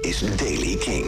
is Daily King.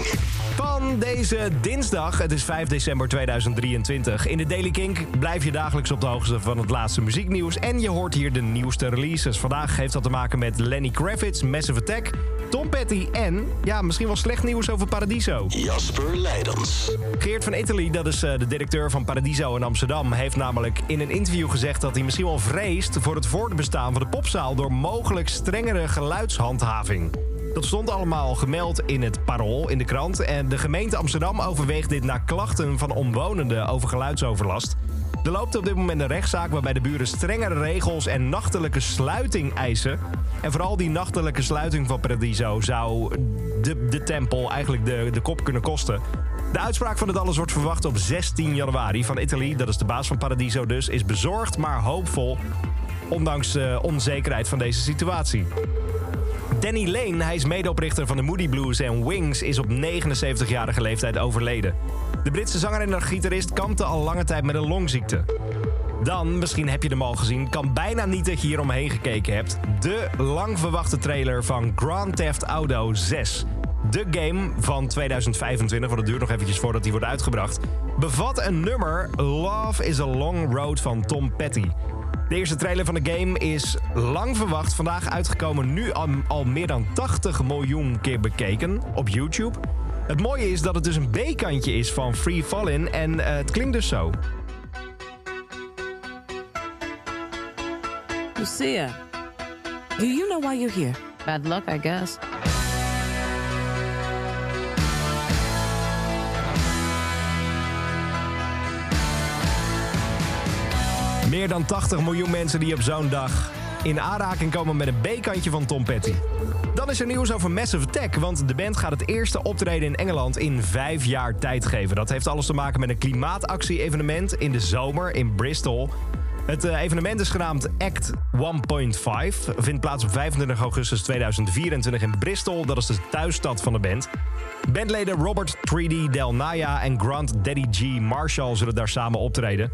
Van deze dinsdag, het is 5 december 2023. In de Daily Kink blijf je dagelijks op de hoogte van het laatste muzieknieuws. En je hoort hier de nieuwste releases. Vandaag heeft dat te maken met Lenny Kravitz, Massive Attack, Tom Petty en, ja, misschien wel slecht nieuws over Paradiso. Jasper Leidens. Geert van Italy, dat is eh, de directeur van Paradiso in Amsterdam... heeft namelijk in een interview gezegd dat hij misschien wel vreest... voor het voortbestaan van de popzaal... door mogelijk strengere geluidshandhaving. Dat stond allemaal gemeld in het Parool, in de krant. En de gemeente Amsterdam overweegt dit na klachten van omwonenden over geluidsoverlast. Er loopt op dit moment een rechtszaak waarbij de buren strengere regels en nachtelijke sluiting eisen. En vooral die nachtelijke sluiting van Paradiso zou de, de tempel eigenlijk de, de kop kunnen kosten. De uitspraak van het alles wordt verwacht op 16 januari. Van Italy, dat is de baas van Paradiso dus, is bezorgd maar hoopvol. Ondanks de onzekerheid van deze situatie. Danny Lane, hij is medeoprichter van de Moody Blues en Wings, is op 79-jarige leeftijd overleden. De Britse zanger en gitarist kampte al lange tijd met een longziekte. Dan, misschien heb je hem al gezien, kan bijna niet dat je hier omheen gekeken hebt. De lang verwachte trailer van Grand Theft Auto 6. De game van 2025, want het duurt nog eventjes voordat die wordt uitgebracht... bevat een nummer Love is a Long Road van Tom Petty. De eerste trailer van de game is lang verwacht. Vandaag uitgekomen, nu al, al meer dan 80 miljoen keer bekeken op YouTube. Het mooie is dat het dus een B-kantje is van Free Fallin' en eh, het klinkt dus zo. Lucia, do you know why you're here? Bad luck, I guess. Meer dan 80 miljoen mensen die op zo'n dag in aanraking komen met een B-kantje van Tom Petty. Dan is er nieuws over Massive Attack, want de band gaat het eerste optreden in Engeland in vijf jaar tijd geven. Dat heeft alles te maken met een klimaatactie-evenement in de zomer in Bristol. Het eh, evenement is genaamd Act 1.5. Vindt plaats op 25 augustus 2024 in Bristol. Dat is de thuisstad van de band. Bandleden Robert 3D Del Naya en Grant Daddy G Marshall zullen daar samen optreden.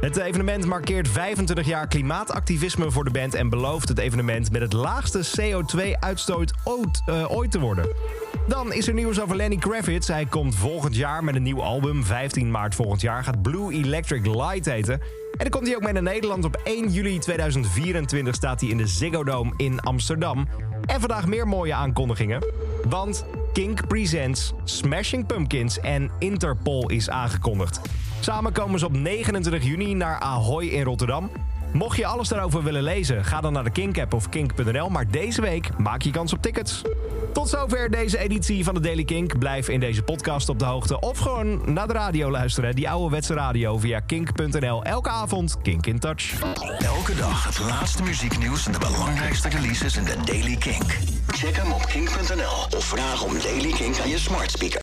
Het evenement markeert 25 jaar klimaatactivisme voor de band en belooft het evenement met het laagste CO2-uitstoot ooit, uh, ooit te worden. Dan is er nieuws over Lenny Kravitz. Hij komt volgend jaar met een nieuw album. 15 maart volgend jaar gaat Blue Electric Light heten. En dan komt hij ook mee naar Nederland. Op 1 juli 2024 staat hij in de Ziggo Dome in Amsterdam. En vandaag meer mooie aankondigingen. Want Kink Presents, Smashing Pumpkins en Interpol is aangekondigd. Samen komen ze op 29 juni naar Ahoy in Rotterdam. Mocht je alles daarover willen lezen, ga dan naar de Kink-app of kink.nl. Maar deze week maak je kans op tickets. Tot zover deze editie van de Daily Kink. Blijf in deze podcast op de hoogte of gewoon naar de radio luisteren. Die ouderwetse radio via kink.nl. Elke avond Kink in Touch. Elke dag het laatste muzieknieuws en de belangrijkste releases in de Daily Kink. Check hem op kink.nl of vraag om Daily Kink aan je smart speaker.